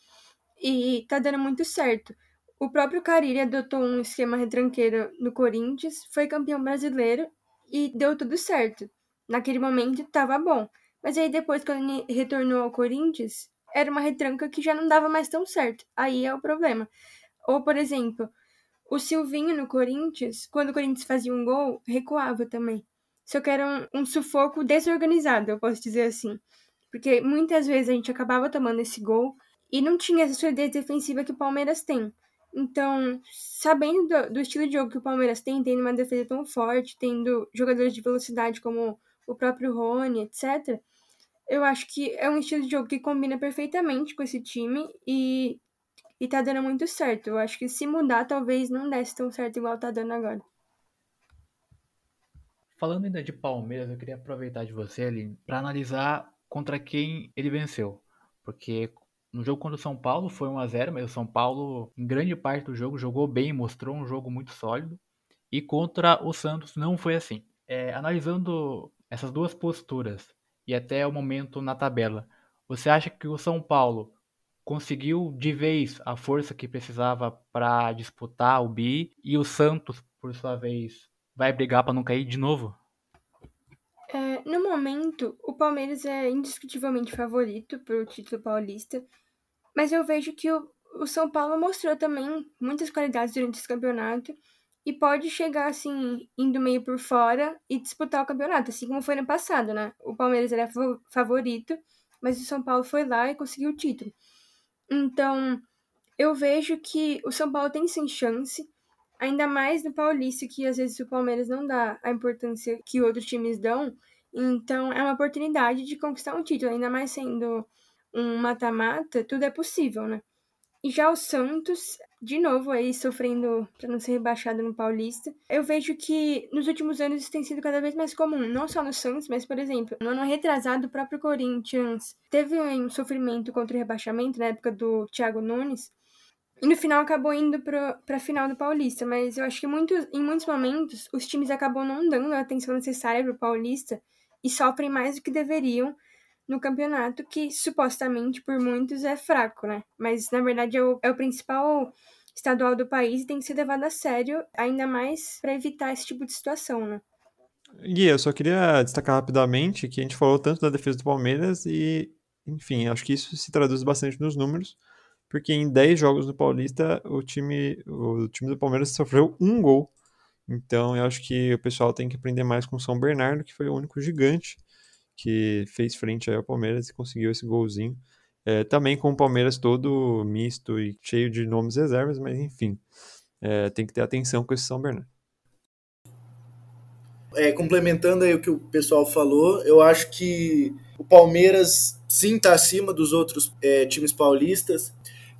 e tá dando muito certo. O próprio Carille adotou um esquema retranqueiro no Corinthians, foi campeão brasileiro e deu tudo certo. Naquele momento tava bom. Mas aí depois, quando ele retornou ao Corinthians, era uma retranca que já não dava mais tão certo. Aí é o problema. Ou, por exemplo, o Silvinho no Corinthians, quando o Corinthians fazia um gol, recuava também. Só que era um, um sufoco desorganizado, eu posso dizer assim. Porque muitas vezes a gente acabava tomando esse gol e não tinha essa solidez defensiva que o Palmeiras tem. Então, sabendo do, do, estilo de jogo que o Palmeiras tem, tendo uma defesa tão forte, tendo jogadores de velocidade como o próprio Rony, etc., eu acho que é um estilo de jogo que combina perfeitamente com esse time e, e tá dando muito certo. Eu acho que se mudar, talvez não desse tão certo igual tá dando agora. Falando ainda de Palmeiras, eu queria aproveitar de você, ali para analisar contra quem ele venceu. Porque no jogo contra o São Paulo foi 1 a 0 mas o São Paulo, em grande parte do jogo, jogou bem, mostrou um jogo muito sólido. E contra o Santos não foi assim. É, analisando essas duas posturas e até o momento na tabela, você acha que o São Paulo conseguiu de vez a força que precisava para disputar o bi e o Santos, por sua vez, vai brigar para não cair de novo? É, no momento, o Palmeiras é indiscutivelmente favorito para o título paulista, mas eu vejo que o, o São Paulo mostrou também muitas qualidades durante esse campeonato e pode chegar assim, indo meio por fora e disputar o campeonato, assim como foi no passado, né? O Palmeiras era favorito, mas o São Paulo foi lá e conseguiu o título. Então, eu vejo que o São Paulo tem sim chance, ainda mais no Paulista, que às vezes o Palmeiras não dá a importância que outros times dão. Então é uma oportunidade de conquistar um título, ainda mais sendo um mata-mata, tudo é possível, né? E já o Santos, de novo aí sofrendo para não ser rebaixado no Paulista. Eu vejo que nos últimos anos isso tem sido cada vez mais comum, não só no Santos, mas por exemplo, no ano retrasado o próprio Corinthians teve um sofrimento contra o rebaixamento na época do Thiago Nunes. E no final acabou indo para a final do Paulista, mas eu acho que muito, em muitos momentos os times acabam não dando a atenção necessária para o Paulista e sofrem mais do que deveriam no campeonato, que supostamente por muitos é fraco, né? Mas na verdade é o, é o principal estadual do país e tem que ser levado a sério, ainda mais para evitar esse tipo de situação, né? Gui, eu só queria destacar rapidamente que a gente falou tanto da defesa do Palmeiras e, enfim, acho que isso se traduz bastante nos números, porque em 10 jogos do Paulista o time, o time do Palmeiras sofreu um gol. Então eu acho que o pessoal tem que aprender mais com o São Bernardo, que foi o único gigante que fez frente ao Palmeiras e conseguiu esse golzinho. É, também com o Palmeiras todo misto e cheio de nomes reservas, mas enfim, é, tem que ter atenção com esse São Bernardo. É, complementando aí o que o pessoal falou, eu acho que o Palmeiras sim está acima dos outros é, times paulistas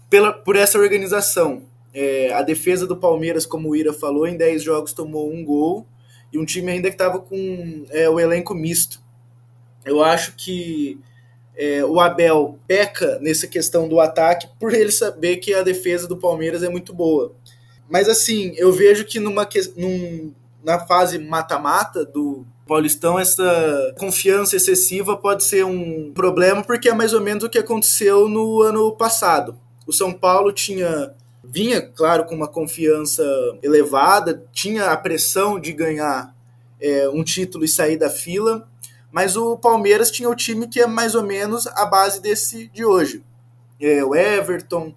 pela, por essa organização. É, a defesa do Palmeiras, como o Ira falou, em 10 jogos tomou um gol e um time ainda que estava com é, o elenco misto. Eu acho que é, o Abel peca nessa questão do ataque por ele saber que a defesa do Palmeiras é muito boa. Mas assim, eu vejo que numa, num, na fase mata-mata do Paulistão, essa confiança excessiva pode ser um problema, porque é mais ou menos o que aconteceu no ano passado. O São Paulo tinha vinha, claro, com uma confiança elevada, tinha a pressão de ganhar é, um título e sair da fila, mas o Palmeiras tinha o time que é mais ou menos a base desse de hoje. É, o Everton,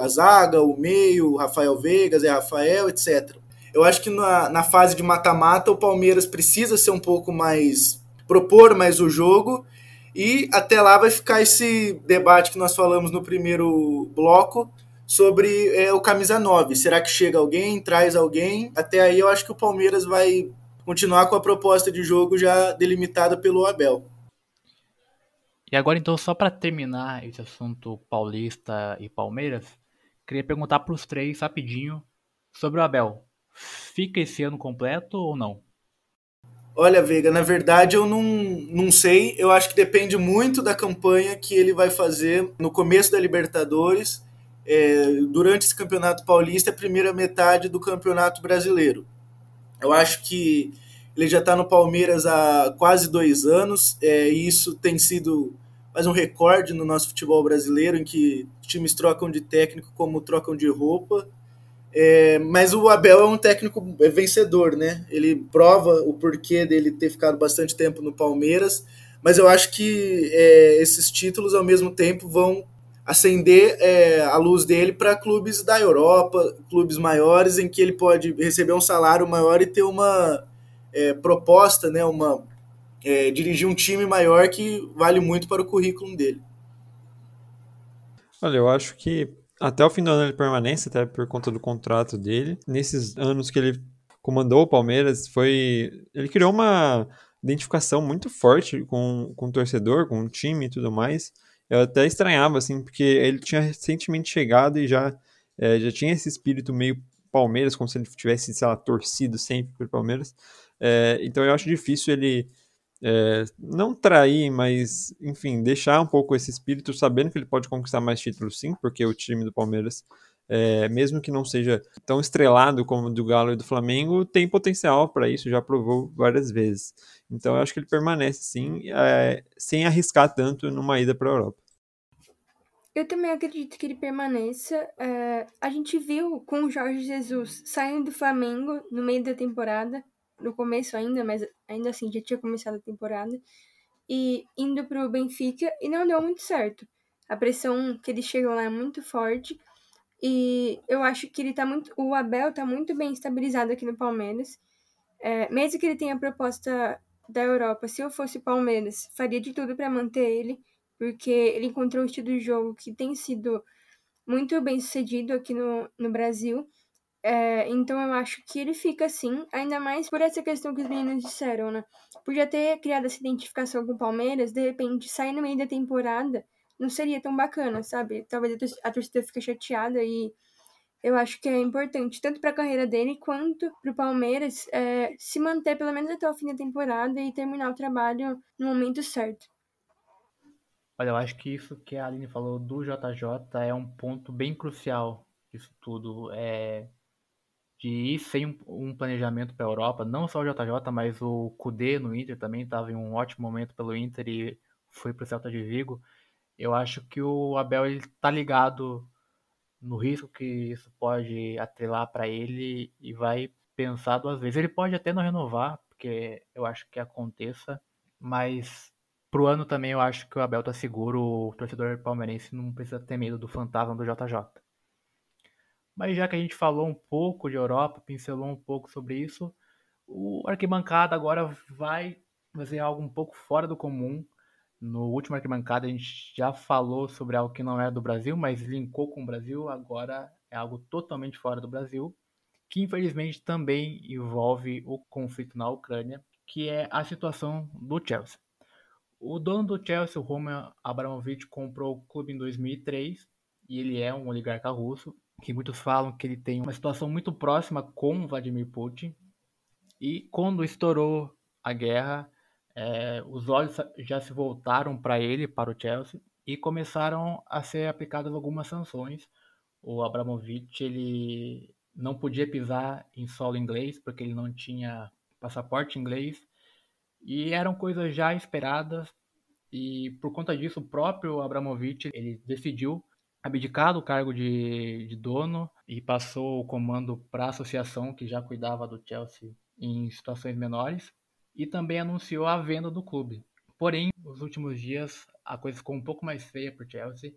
a zaga, o meio, o Rafael Veigas, é Rafael, etc. Eu acho que na, na fase de mata-mata o Palmeiras precisa ser um pouco mais. propor mais o jogo. E até lá vai ficar esse debate que nós falamos no primeiro bloco sobre é, o camisa 9. Será que chega alguém, traz alguém? Até aí eu acho que o Palmeiras vai continuar com a proposta de jogo já delimitada pelo Abel. E agora, então, só para terminar esse assunto paulista e Palmeiras, queria perguntar para os três rapidinho sobre o Abel. Fica esse ano completo ou não? Olha, Veiga, na verdade eu não, não sei. Eu acho que depende muito da campanha que ele vai fazer no começo da Libertadores, é, durante esse Campeonato Paulista, a primeira metade do Campeonato Brasileiro. Eu acho que ele já está no Palmeiras há quase dois anos, é, e isso tem sido mais um recorde no nosso futebol brasileiro, em que times trocam de técnico como trocam de roupa. É, mas o Abel é um técnico vencedor, né? Ele prova o porquê dele ter ficado bastante tempo no Palmeiras, mas eu acho que é, esses títulos, ao mesmo tempo, vão acender é, a luz dele para clubes da Europa, clubes maiores, em que ele pode receber um salário maior e ter uma é, proposta, né, uma, é, dirigir um time maior que vale muito para o currículo dele. Olha, eu acho que até o fim do ano ele permanece, até por conta do contrato dele. Nesses anos que ele comandou o Palmeiras, foi ele criou uma identificação muito forte com, com o torcedor, com o time e tudo mais. Eu até estranhava, assim, porque ele tinha recentemente chegado e já, é, já tinha esse espírito meio Palmeiras, como se ele tivesse, sei lá, torcido sempre pro Palmeiras. É, então eu acho difícil ele é, não trair, mas, enfim, deixar um pouco esse espírito, sabendo que ele pode conquistar mais títulos sim, porque o time do Palmeiras, é, mesmo que não seja tão estrelado como o do Galo e do Flamengo, tem potencial para isso, já provou várias vezes. Então eu acho que ele permanece sim, é, sem arriscar tanto numa ida para a Europa. Eu também acredito que ele permaneça. É, a gente viu com o Jorge Jesus saindo do Flamengo no meio da temporada, no começo ainda, mas ainda assim já tinha começado a temporada, e indo para o Benfica e não deu muito certo. A pressão que eles chegam lá é muito forte e eu acho que ele tá muito, o Abel tá muito bem estabilizado aqui no Palmeiras. É, mesmo que ele tenha proposta da Europa, se eu fosse Palmeiras, faria de tudo para manter ele, porque ele encontrou um estilo de jogo que tem sido muito bem sucedido aqui no, no Brasil. É, então eu acho que ele fica assim, ainda mais por essa questão que os meninos disseram, né? Por já ter criado essa identificação com o Palmeiras, de repente sair no meio da temporada não seria tão bacana, sabe? Talvez a torcida fique chateada e eu acho que é importante, tanto para a carreira dele quanto para o Palmeiras, é, se manter pelo menos até o fim da temporada e terminar o trabalho no momento certo. Olha, eu acho que isso que a Aline falou do JJ é um ponto bem crucial disso tudo. É de ir sem um, um planejamento para a Europa, não só o JJ, mas o Kudê no Inter também estava em um ótimo momento pelo Inter e foi para o Celta de Vigo. Eu acho que o Abel ele tá ligado no risco que isso pode atrelar para ele e vai pensar duas vezes. Ele pode até não renovar, porque eu acho que aconteça, mas pro ano também eu acho que o Abel tá seguro, o torcedor palmeirense não precisa ter medo do fantasma do JJ. Mas já que a gente falou um pouco de Europa, pincelou um pouco sobre isso, o arquibancada agora vai fazer algo um pouco fora do comum. No último arquibancada a gente já falou sobre algo que não era do Brasil, mas linkou com o Brasil, agora é algo totalmente fora do Brasil, que infelizmente também envolve o conflito na Ucrânia, que é a situação do Chelsea. O dono do Chelsea, o Roman Abramovich, comprou o clube em 2003 e ele é um oligarca russo, que muitos falam que ele tem uma situação muito próxima com Vladimir Putin. E quando estourou a guerra, é, os olhos já se voltaram para ele, para o Chelsea, e começaram a ser aplicadas algumas sanções. O Abramovich ele não podia pisar em solo inglês porque ele não tinha passaporte inglês e eram coisas já esperadas e por conta disso o próprio Abramovich ele decidiu abdicar do cargo de, de dono e passou o comando para a associação que já cuidava do Chelsea em situações menores e também anunciou a venda do clube. Porém, nos últimos dias a coisa ficou um pouco mais feia para o Chelsea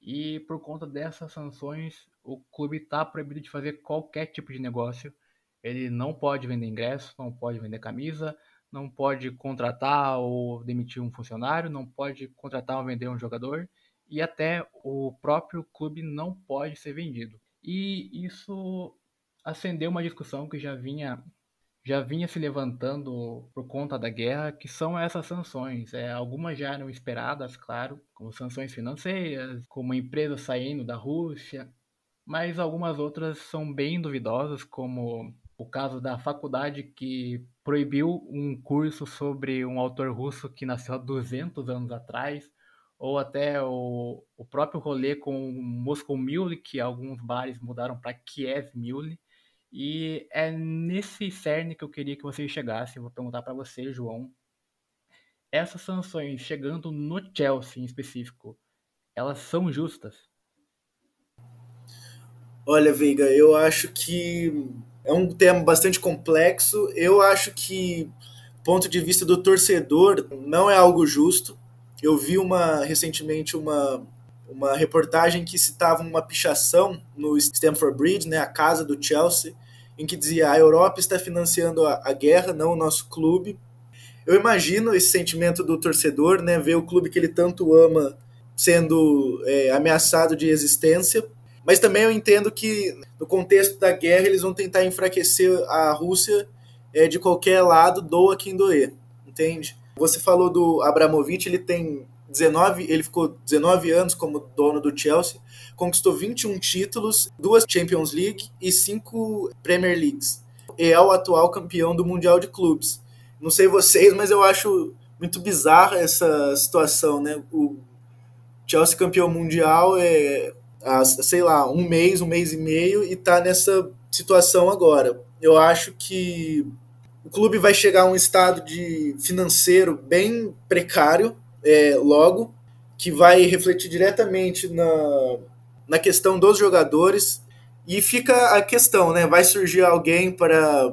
e por conta dessas sanções o clube está proibido de fazer qualquer tipo de negócio. Ele não pode vender ingresso, não pode vender camisa, não pode contratar ou demitir um funcionário, não pode contratar ou vender um jogador e até o próprio clube não pode ser vendido. E isso acendeu uma discussão que já vinha já vinha se levantando por conta da guerra, que são essas sanções. É, algumas já eram esperadas, claro, como sanções financeiras, como empresas saindo da Rússia, mas algumas outras são bem duvidosas, como o caso da faculdade que proibiu um curso sobre um autor russo que nasceu há 200 anos atrás, ou até o, o próprio rolê com Moscow Mule, que alguns bares mudaram para Kiev Mule. E é nesse cerne que eu queria que você chegasse. vou perguntar para você, João. Essas sanções chegando no Chelsea em específico, elas são justas? Olha, Veiga, eu acho que é um tema bastante complexo. Eu acho que, ponto de vista do torcedor, não é algo justo. Eu vi uma recentemente uma uma reportagem que citava uma pichação no Stamford Bridge, né, a casa do Chelsea, em que dizia a Europa está financiando a, a guerra, não o nosso clube. Eu imagino esse sentimento do torcedor, né, ver o clube que ele tanto ama sendo é, ameaçado de existência. Mas também eu entendo que no contexto da guerra eles vão tentar enfraquecer a Rússia é, de qualquer lado, doa quem doer, entende? Você falou do Abramovich, ele tem 19, ele ficou 19 anos como dono do Chelsea, conquistou 21 títulos, duas Champions League e cinco Premier Leagues. E é o atual campeão do Mundial de Clubes. Não sei vocês, mas eu acho muito bizarra essa situação, né? O Chelsea campeão mundial é, há, sei lá, um mês, um mês e meio e tá nessa situação agora. Eu acho que o clube vai chegar a um estado de financeiro bem precário é, logo, que vai refletir diretamente na, na questão dos jogadores. E fica a questão, né? Vai surgir alguém para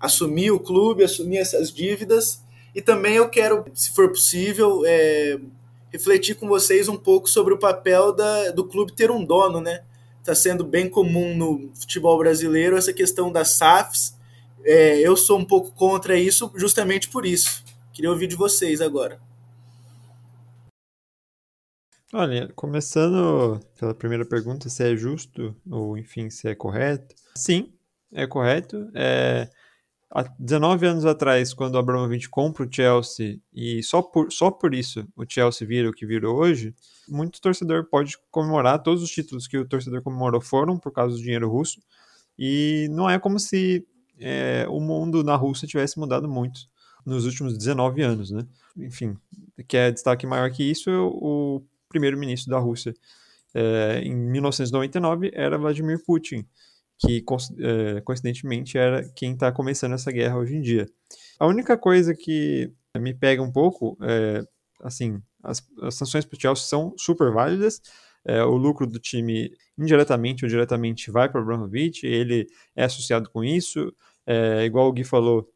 assumir o clube, assumir essas dívidas. E também eu quero, se for possível, é, refletir com vocês um pouco sobre o papel da, do clube ter um dono, né? Está sendo bem comum no futebol brasileiro essa questão das SAFs. É, eu sou um pouco contra isso justamente por isso. Queria ouvir de vocês agora. Olha, começando pela primeira pergunta, se é justo ou, enfim, se é correto. Sim, é correto. É, há 19 anos atrás, quando o Abramovich compra o Chelsea e só por, só por isso o Chelsea vira o que virou hoje, muito torcedor pode comemorar. Todos os títulos que o torcedor comemorou foram por causa do dinheiro russo. E não é como se é, o mundo na Rússia tivesse mudado muito nos últimos 19 anos, né? Enfim, quer destaque maior que isso, o primeiro-ministro da Rússia é, em 1999 era Vladimir Putin, que é, coincidentemente era quem está começando essa guerra hoje em dia. A única coisa que me pega um pouco é, assim, as, as sanções para o Chelsea são super válidas, é, o lucro do time, indiretamente ou diretamente, vai para o Abramovich, ele é associado com isso, é, igual o Gui falou,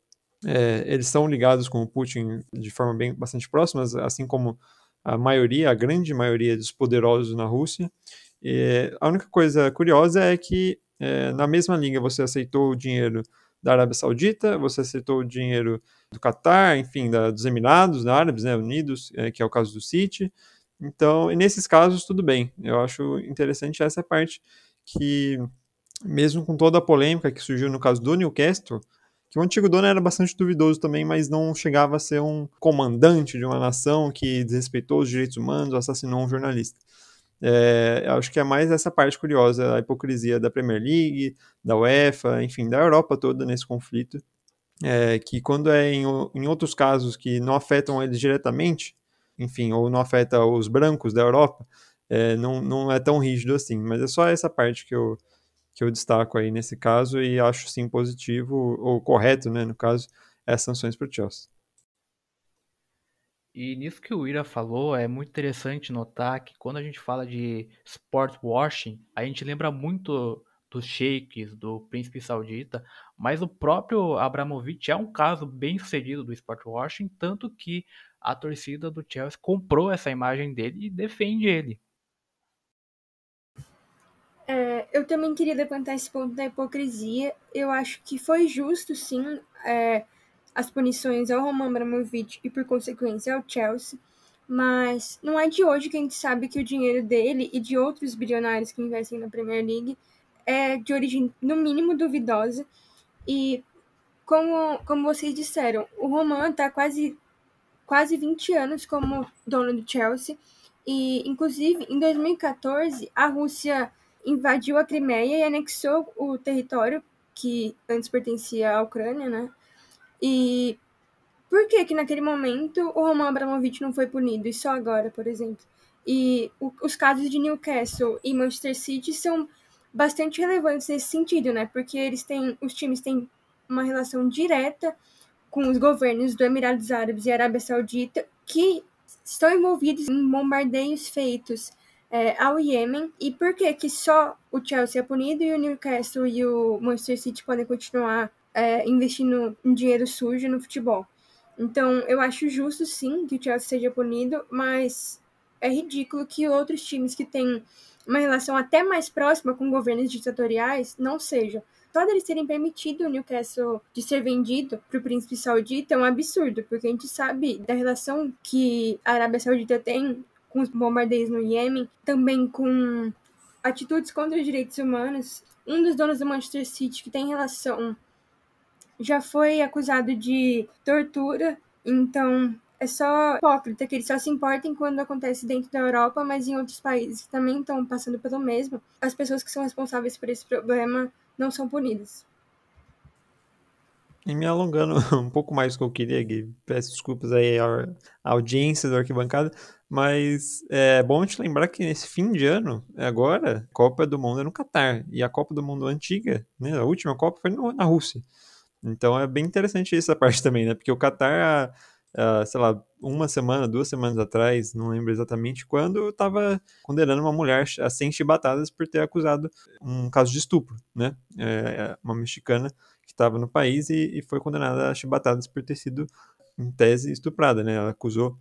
é, eles são ligados com o Putin de forma bem bastante próxima, assim como a maioria, a grande maioria dos poderosos na Rússia. E a única coisa curiosa é que é, na mesma linha você aceitou o dinheiro da Arábia Saudita, você aceitou o dinheiro do Catar, enfim, da, dos Emirados Árabes né, Unidos, é, que é o caso do City. Então, nesses casos, tudo bem. Eu acho interessante essa parte que, mesmo com toda a polêmica que surgiu no caso do Newcastle, que o antigo dono era bastante duvidoso também, mas não chegava a ser um comandante de uma nação que desrespeitou os direitos humanos, assassinou um jornalista. É, acho que é mais essa parte curiosa, a hipocrisia da Premier League, da UEFA, enfim, da Europa toda nesse conflito, é, que quando é em, em outros casos que não afetam eles diretamente, enfim, ou não afeta os brancos da Europa, é, não, não é tão rígido assim. Mas é só essa parte que eu, que eu destaco aí nesse caso e acho sim positivo, ou correto, né, no caso, as sanções para o Chelsea. E nisso que o Ira falou, é muito interessante notar que quando a gente fala de sport washing, a gente lembra muito dos sheiks, do príncipe saudita, mas o próprio Abramovich é um caso bem sucedido do sport washing, tanto que a torcida do Chelsea comprou essa imagem dele e defende ele. É, eu também queria levantar esse ponto da hipocrisia. Eu acho que foi justo, sim, é, as punições ao Roman Abramovich e, por consequência, ao Chelsea. Mas não é de hoje que a gente sabe que o dinheiro dele e de outros bilionários que investem na Premier League é de origem, no mínimo, duvidosa. E, como, como vocês disseram, o Roman está quase, quase 20 anos como dono do Chelsea. E, inclusive, em 2014, a Rússia invadiu a Crimeia e anexou o território que antes pertencia à Ucrânia, né? E por que que naquele momento o Roman Abramovich não foi punido e só agora, por exemplo? E o, os casos de Newcastle e Manchester City são bastante relevantes nesse sentido, né? Porque eles têm, os times têm uma relação direta com os governos do Emirados Árabes e Arábia Saudita que estão envolvidos em bombardeios feitos é, ao Iêmen. E por que que só o Chelsea é punido e o Newcastle e o Manchester City podem continuar é, investindo em dinheiro sujo no futebol? Então, eu acho justo sim que o Chelsea seja punido, mas é ridículo que outros times que têm uma relação até mais próxima com governos ditatoriais não sejam. Só deles terem permitido o Newcastle de ser vendido para o príncipe saudita é um absurdo, porque a gente sabe da relação que a Arábia Saudita tem com os bombardeios no Iêmen, também com atitudes contra os direitos humanos. Um dos donos do Manchester City, que tem relação, já foi acusado de tortura, então é só hipócrita que eles só se importem quando acontece dentro da Europa, mas em outros países que também estão passando pelo mesmo, as pessoas que são responsáveis por esse problema não são punidas. E me alongando um pouco mais do que eu queria, Gui, peço desculpas aí à audiência do Arquibancada, mas é bom te lembrar que nesse fim de ano, agora, a Copa do Mundo é no Catar, e a Copa do Mundo antiga, né, a última Copa foi na Rússia. Então é bem interessante essa parte também, né, porque o Catar, sei lá, uma semana, duas semanas atrás, não lembro exatamente quando, estava condenando uma mulher a 100 chibatadas por ter acusado um caso de estupro, né, é, uma mexicana que estava no país e, e, foi condenada a chibatadas por ter sido, em tese, estuprada, né? Ela acusou,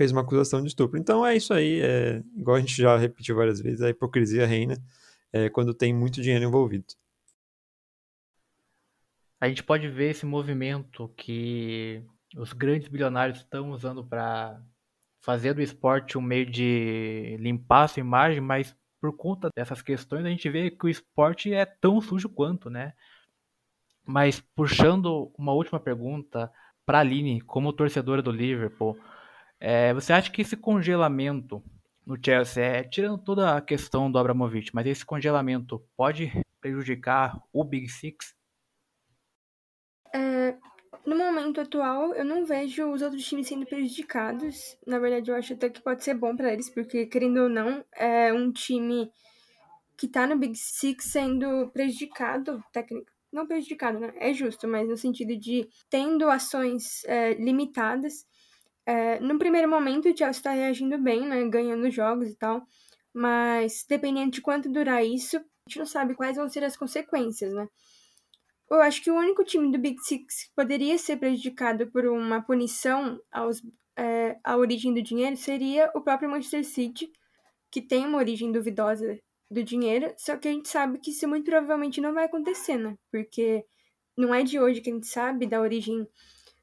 fez uma acusação de estupro. Então é isso aí, é, igual a gente já repetiu várias vezes, a hipocrisia reina é, quando tem muito dinheiro envolvido. A gente pode ver esse movimento que os grandes bilionários estão usando para fazer do esporte um meio de limpar a sua imagem, mas por conta dessas questões a gente vê que o esporte é tão sujo quanto, né? Mas puxando uma última pergunta para a Aline, como torcedora do Liverpool, é, você acha que esse congelamento no Chelsea, é, tirando toda a questão do Abramovich, mas esse congelamento pode prejudicar o Big Six? É, no momento atual, eu não vejo os outros times sendo prejudicados. Na verdade, eu acho até que pode ser bom para eles, porque, querendo ou não, é um time que está no Big Six sendo prejudicado, técnico, não prejudicado, né? É justo, mas no sentido de tendo ações é, limitadas. É, no primeiro momento, o Chelsea está reagindo bem, né? Ganhando jogos e tal. mas dependendo de quanto durar isso, a gente não sabe quais vão ser as consequências, né? Eu acho que o único time do Big Six que poderia ser prejudicado por uma punição aos, é, à origem do dinheiro seria o próprio Manchester City, que tem uma origem duvidosa do dinheiro, só que a gente sabe que isso muito provavelmente não vai acontecer, né? Porque não é de hoje que a gente sabe da origem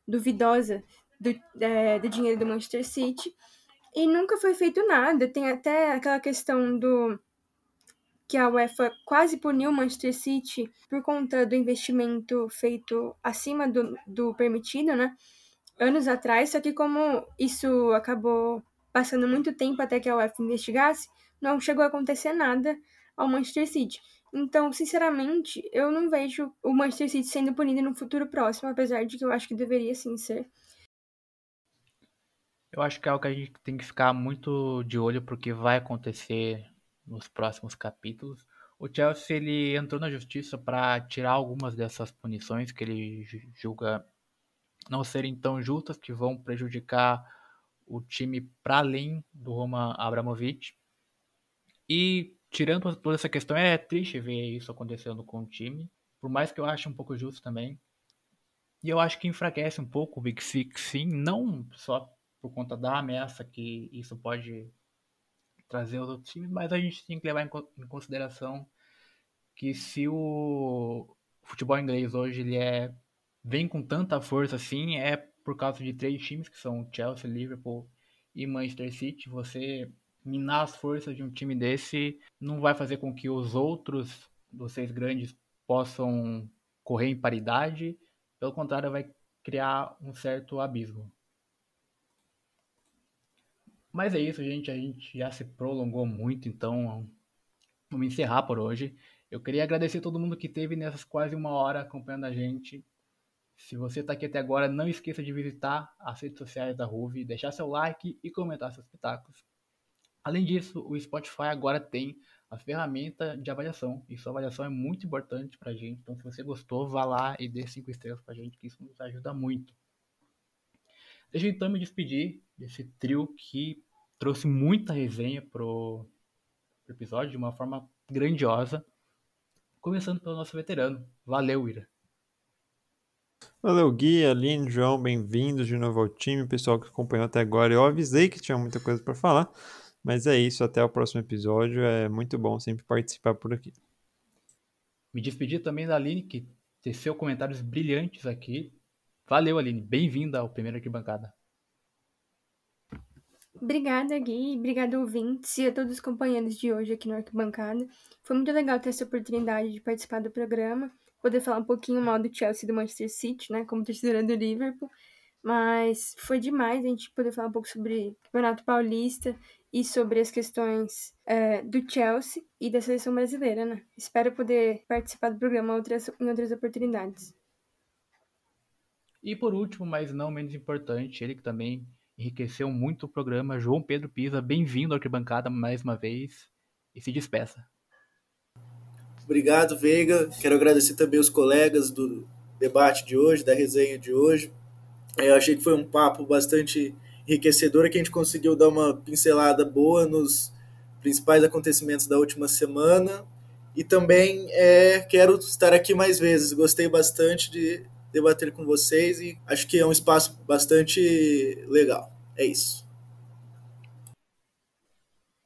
duvidosa do, é, do dinheiro do Manchester City. E nunca foi feito nada. Tem até aquela questão do que a UEFA quase puniu o Manchester City por conta do investimento feito acima do, do permitido, né? Anos atrás, só que como isso acabou passando muito tempo até que a UEFA investigasse, não chegou a acontecer nada ao Manchester City. Então, sinceramente, eu não vejo o Manchester City sendo punido no futuro próximo, apesar de que eu acho que deveria sim ser. Eu acho que é algo que a gente tem que ficar muito de olho porque vai acontecer nos próximos capítulos. O Chelsea ele entrou na justiça para tirar algumas dessas punições que ele julga não serem tão justas, que vão prejudicar o time para além do Roman Abramovich. E tirando toda essa questão, é triste ver isso acontecendo com o time, por mais que eu ache um pouco justo também. E eu acho que enfraquece um pouco o Big Six, sim, não só por conta da ameaça que isso pode trazer aos outros times, mas a gente tem que levar em consideração que se o futebol inglês hoje ele é vem com tanta força assim, é por causa de três times que são Chelsea, Liverpool e Manchester City. Você minar as forças de um time desse não vai fazer com que os outros dos seis grandes possam correr em paridade, pelo contrário, vai criar um certo abismo. Mas é isso, gente. A gente já se prolongou muito, então vamos encerrar por hoje. Eu queria agradecer a todo mundo que teve nessas quase uma hora acompanhando a gente. Se você está aqui até agora, não esqueça de visitar as redes sociais da Ruve, deixar seu like e comentar seus pitacos. Além disso, o Spotify agora tem a ferramenta de avaliação. E sua avaliação é muito importante para a gente. Então, se você gostou, vá lá e dê cinco estrelas para a gente, que isso nos ajuda muito. Deixa eu então me despedir desse trio que trouxe muita resenha pro, pro episódio de uma forma grandiosa. Começando pelo nosso veterano. Valeu, Ira. Valeu, Gui, Aline, João, bem-vindos de novo ao time, pessoal que acompanhou até agora. Eu avisei que tinha muita coisa para falar, mas é isso, até o próximo episódio. É muito bom sempre participar por aqui. Me despedir também da Aline, que teceu comentários brilhantes aqui. Valeu, Aline. Bem-vinda ao primeiro arquibancada. Obrigada, Gui. Obrigada, ouvintes e a todos os companheiros de hoje aqui no Arquibancada. Foi muito legal ter essa oportunidade de participar do programa, poder falar um pouquinho mal do Chelsea e do Manchester City, né, como torcedora do Liverpool. Mas foi demais a gente poder falar um pouco sobre o Campeonato Paulista e sobre as questões é, do Chelsea e da seleção brasileira, né? Espero poder participar do programa outras, em outras oportunidades. E por último, mas não menos importante, ele que também enriqueceu muito o programa. João Pedro Pisa, bem-vindo à arquibancada mais uma vez e se despeça. Obrigado, Veiga. Quero agradecer também os colegas do debate de hoje, da resenha de hoje. Eu achei que foi um papo bastante enriquecedor, que a gente conseguiu dar uma pincelada boa nos principais acontecimentos da última semana. E também é, quero estar aqui mais vezes. Gostei bastante de debater com vocês e acho que é um espaço bastante legal. É isso.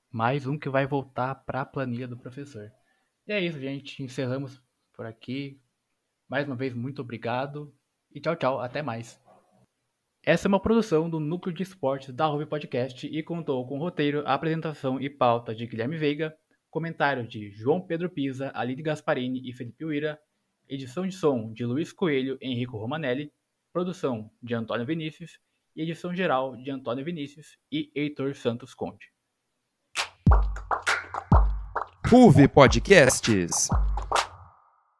Mais um que vai voltar para a planilha do professor. E é isso, gente. Encerramos por aqui. Mais uma vez, muito obrigado. E tchau, tchau. Até mais. Essa é uma produção do Núcleo de Esportes da Ruby Podcast e contou com roteiro, apresentação e pauta de Guilherme Veiga, comentário de João Pedro Pisa, Aline Gasparini e Felipe Uira, edição de som de Luiz Coelho e Henrico Romanelli, produção de Antônio Vinícius e edição geral de Antônio Vinícius e Heitor Santos Conde. Ruve Podcasts.